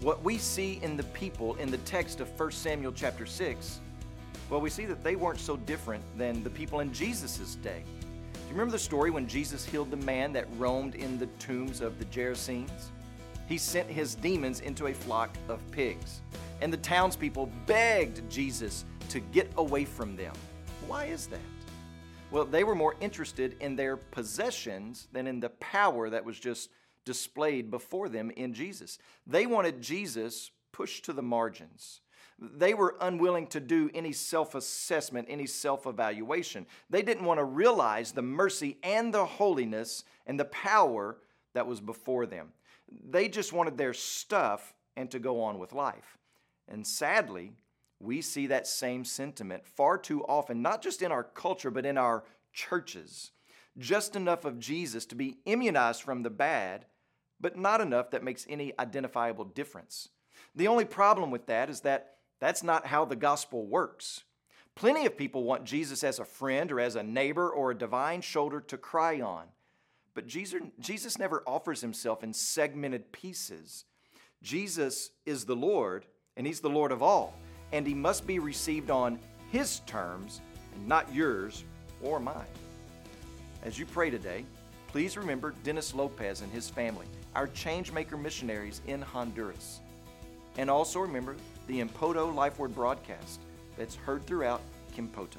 What we see in the people in the text of 1 Samuel chapter 6, well, we see that they weren't so different than the people in Jesus' day. Do you remember the story when Jesus healed the man that roamed in the tombs of the Gerasenes? He sent his demons into a flock of pigs, and the townspeople begged Jesus to get away from them. Why is that? Well, they were more interested in their possessions than in the power that was just displayed before them in Jesus. They wanted Jesus pushed to the margins. They were unwilling to do any self assessment, any self evaluation. They didn't want to realize the mercy and the holiness and the power that was before them. They just wanted their stuff and to go on with life. And sadly, we see that same sentiment far too often, not just in our culture, but in our churches. Just enough of Jesus to be immunized from the bad, but not enough that makes any identifiable difference. The only problem with that is that that's not how the gospel works. Plenty of people want Jesus as a friend or as a neighbor or a divine shoulder to cry on. But Jesus, Jesus never offers himself in segmented pieces. Jesus is the Lord, and he's the Lord of all and he must be received on his terms and not yours or mine. As you pray today, please remember Dennis Lopez and his family, our changemaker missionaries in Honduras. And also remember the Impoto Life Word broadcast that's heard throughout Kimpoto.